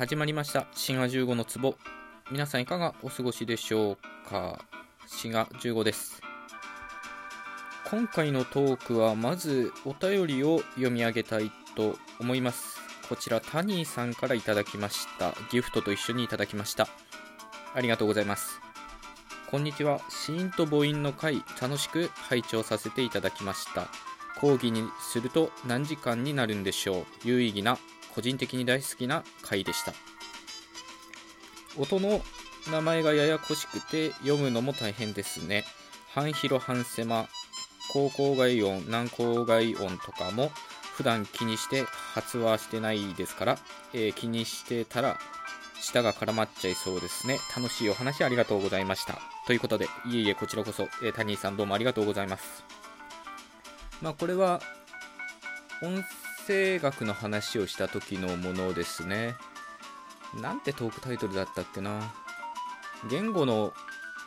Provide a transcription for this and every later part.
始まりました。滋賀15の壺。皆さんいかがお過ごしでしょうか？滋賀15です。今回のトークはまずお便りを読み上げたいと思います。こちらタニーさんからいただきました。ギフトと一緒にいただきました。ありがとうございます。こんにちは。子音と母音の回楽しく拝聴させていただきました。講義にすると何時間になるんでしょう？有意義な個人的に大好きな回でした。音の名前がややこしくて読むのも大変ですね。半広半狭高校外音南高外音とかも普段気にして発話してないですから、えー、気にしてたら舌が絡まっちゃいそうですね。楽しいお話ありがとうございました。ということでいえいえこちらこそ、えー、タニーさんどうもありがとうございます。まあこれは音声学の話をした時のものですね。なんてトークタイトルだったっけな。言語の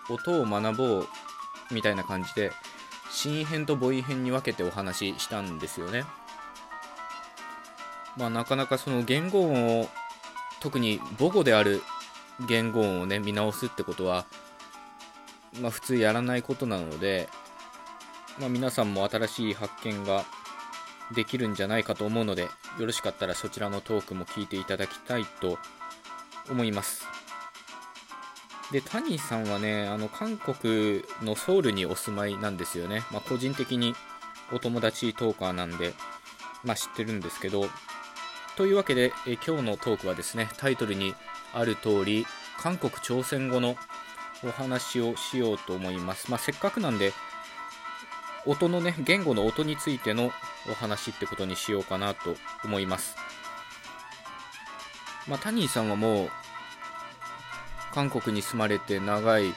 音を学ぼうみたいな感じで新編と母音編に分けてお話ししたんですよね。まあなかなかその言語音を特に母語である言語音をね見直すってことはまあ普通やらないことなのでまあ、皆さんも新しい発見ができるんじゃないかと思うのでよろしかったらそちらのトークも聞いていただきたいと思います。でタニーさんはねあの韓国のソウルにお住まいなんですよね、まあ、個人的にお友達トーカーなんで、まあ、知ってるんですけど。というわけでえ今日のトークはですねタイトルにある通り韓国朝鮮語のお話をしようと思います、まあ、せっかくなんで音のね、言語の音についてのお話ってことにしようかなと思います。まあ、タニーさんはもう、韓国に住まれて長い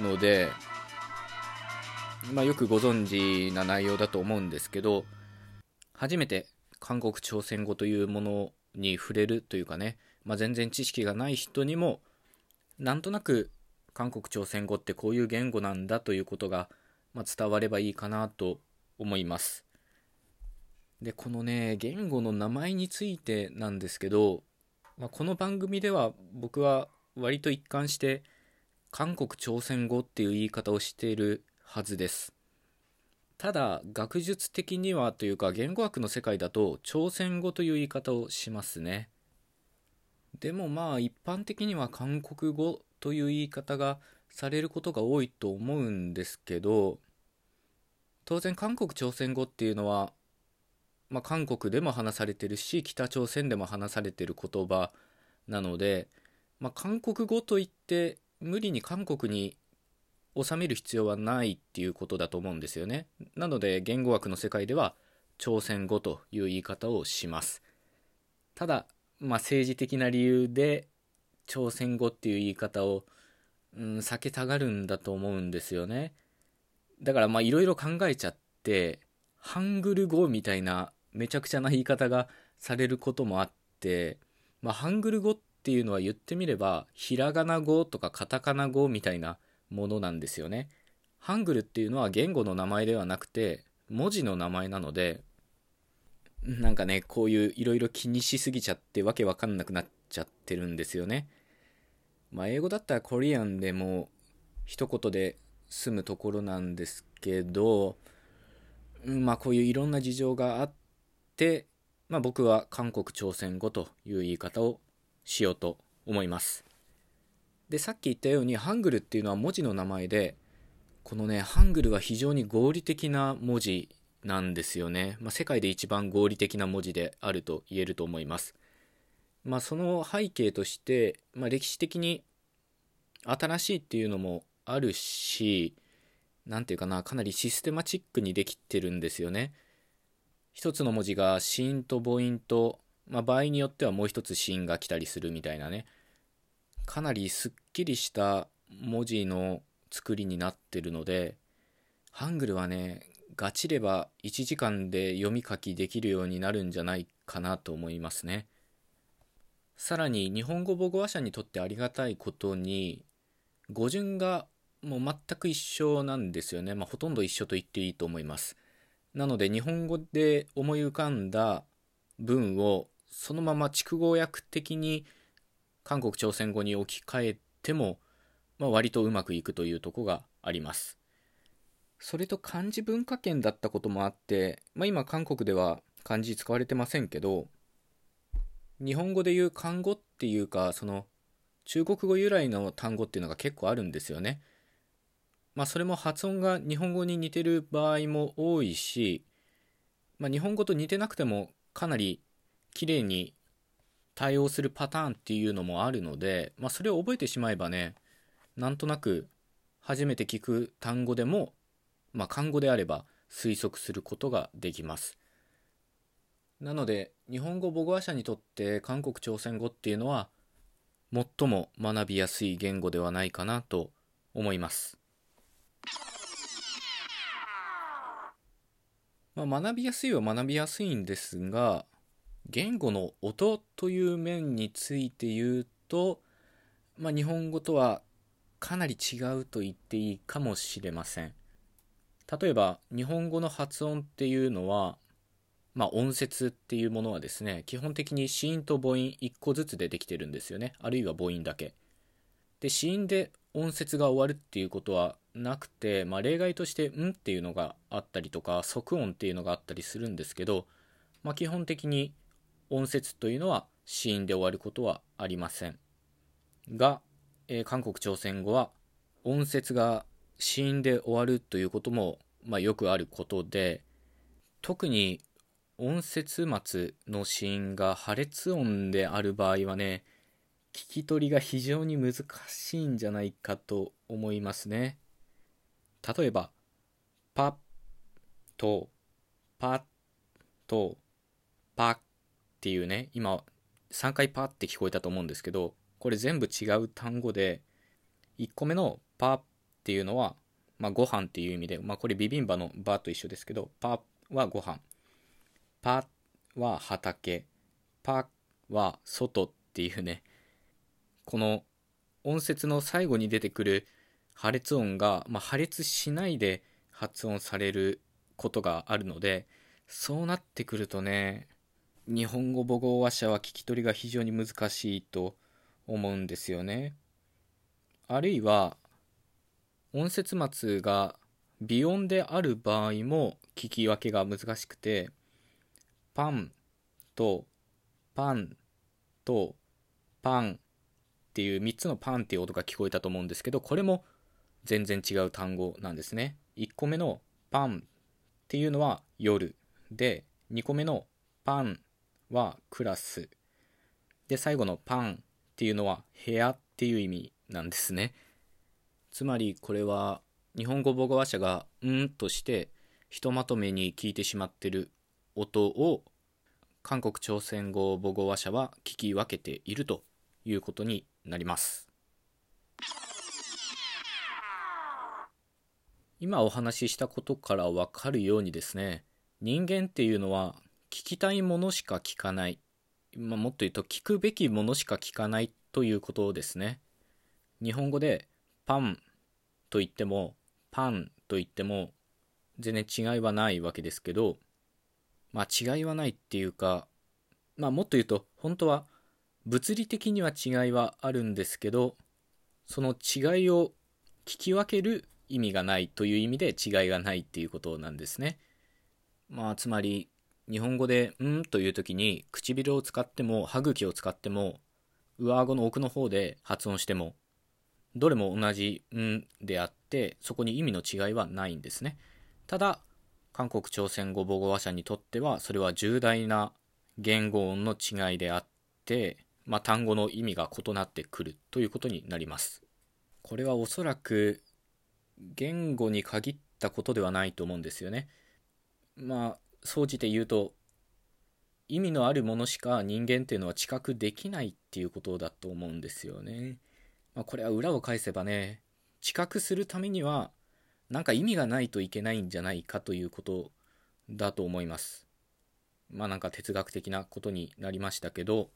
ので、まあ、よくご存知な内容だと思うんですけど、初めて韓国朝鮮語というものに触れるというかね、まあ、全然知識がない人にも、なんとなく韓国朝鮮語ってこういう言語なんだということがまあ、伝わればいいかなと思います。で、このね、言語の名前についてなんですけど、まあ、この番組では僕は割と一貫して韓国朝鮮語っていう言い方をしているはずです。ただ、学術的にはというか言語学の世界だと朝鮮語という言い方をしますね。でもまあ一般的には韓国語という言い方がされることが多いと思うんですけど当然韓国朝鮮語っていうのは、まあ、韓国でも話されてるし北朝鮮でも話されてる言葉なので、まあ、韓国語といって無理に韓国に収める必要はないっていうことだと思うんですよねなので言語学の世界では朝鮮語という言い方をしますただ、まあ、政治的な理由で朝鮮語っていう言い方をうん、避けたがるんだと思うんですよね。だからまあいろいろ考えちゃって、ハングル語みたいなめちゃくちゃな言い方がされることもあって、まあハングル語っていうのは言ってみれば、ひらがな語とかカタカナ語みたいなものなんですよね。ハングルっていうのは言語の名前ではなくて、文字の名前なので、なんかね、こういういろいろ気にしすぎちゃってわけわかんなくなっちゃってるんですよね。まあ、英語だったらコリアンでも一言で済むところなんですけど、まあ、こういういろんな事情があって、まあ、僕は韓国朝鮮語という言い方をしようと思います。で、さっき言ったように、ハングルっていうのは文字の名前で、このね、ハングルは非常に合理的な文字なんですよね。まあ、世界で一番合理的な文字であると言えると思います。まあ、その背景として、まあ、歴史的に新しいっていうのもあるし何て言うかなかなりシステマチックにできてるんですよね。一つの文字が子音と母音と、まあ、場合によってはもう一つ子音が来たりするみたいなねかなりすっきりした文字の作りになってるのでハングルはねガチれば1時間で読み書きできるようになるんじゃないかなと思いますね。さらに日本語母語話者にとってありがたいことに語順がもう全く一緒なんですよね、まあ、ほとんど一緒と言っていいと思います。なので日本語で思い浮かんだ文をそのまま筑語訳的に韓国朝鮮語に置き換えても、まあ、割とうまくいくというとこがあります。それと漢字文化圏だったこともあって、まあ、今韓国では漢字使われてませんけど日本語で言う漢語っていうかその中国語由来の単語っていうのが結構あるんですよね。まあそれも発音が日本語に似てる場合も多いし、まあ、日本語と似てなくてもかなり綺麗に対応するパターンっていうのもあるので、まあ、それを覚えてしまえばねなんとなく初めて聞く単語でも、まあ、漢語であれば推測することができます。なので日本語母語話者にとって韓国朝鮮語っていうのは最も学びやすい言語ではないかなと思います。まあ、学びやすいは学びやすいんですが言語の音という面について言うと、まあ、日本語とはかなり違うと言っていいかもしれません。例えば日本語の発音っていうのは、まあ、音節っていうものはですね基本的に子音と母音1個ずつでできてるんですよね。あるいは母音だけ。で子音で音節が終わるっていうことはなくて、まあ、例外として「ん」っていうのがあったりとか即音っていうのがあったりするんですけど、まあ、基本的に音節というのは子音で終わることはありません。が、えー、韓国朝鮮語は音節が子音で終わるということも、まあ、よくあることで特に音節末の子音が破裂音である場合はね聞き取りが非常に難しいんじゃないかと思いますね。例えば、パッと、パッと、パッっていうね、今3回パッって聞こえたと思うんですけど、これ全部違う単語で、1個目のパッっていうのは、まあ、ご飯っていう意味で、まあ、これビビンバのバと一緒ですけど、パッはご飯、パッは畑、パッは外っていうね、この音節の最後に出てくる破裂音が、まあ、破裂しないで発音されることがあるのでそうなってくるとね日本語母語話者は聞き取りが非常に難しいと思うんですよね。あるいは音節末が微音である場合も聞き分けが難しくてパンとパンとパンっていう3つのパンっていう音が聞こえたと思うんですけどこれも全然違う単語なんですね。1個目のパンっていうのは夜で2個目のパンはクラス。で最後のパンっていうのは部屋っていう意味なんですね。つまりこれは日本語母語話者がう「ん」としてひとまとめに聞いてしまってる音を韓国朝鮮語母語話者は聞き分けているということになります。今お話ししたことからわかるようにですね人間っていうのは聞きたいものしか聞かない、まあ、もっと言うと聞くべきものしか聞かないということですね。日本語でパンと言ってもパンと言っても全然違いはないわけですけどまあ違いはないっていうかまあもっと言うと本当は物理的には違いはあるんですけどその違いを聞き分ける意味がないという意味で違いがないっていうことなんですね。まあつまり日本語で「ん」という時に唇を使っても歯茎を使っても上顎の奥の方で発音してもどれも同じ「ん」であってそこに意味の違いはないんですね。ただ韓国朝鮮語母語話者にとってはそれは重大な言語音の違いであってまあ、単語の意味が異なってくるということになります。これはおそらく言語に限ったことではないと思うんですよね。まあ、総じて言うと、意味のあるものしか人間っていうのは知覚できないっていうことだと思うんですよね。まあ、これは裏を返せばね、知覚するためには、なんか意味がないといけないんじゃないかということだと思います。まあなんか哲学的なことになりましたけど、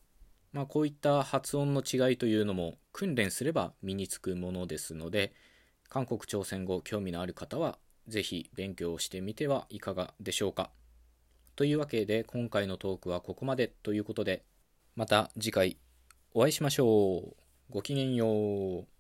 まあ、こういった発音の違いというのも訓練すれば身につくものですので韓国朝鮮語興味のある方は是非勉強してみてはいかがでしょうかというわけで今回のトークはここまでということでまた次回お会いしましょう。ごきげんよう。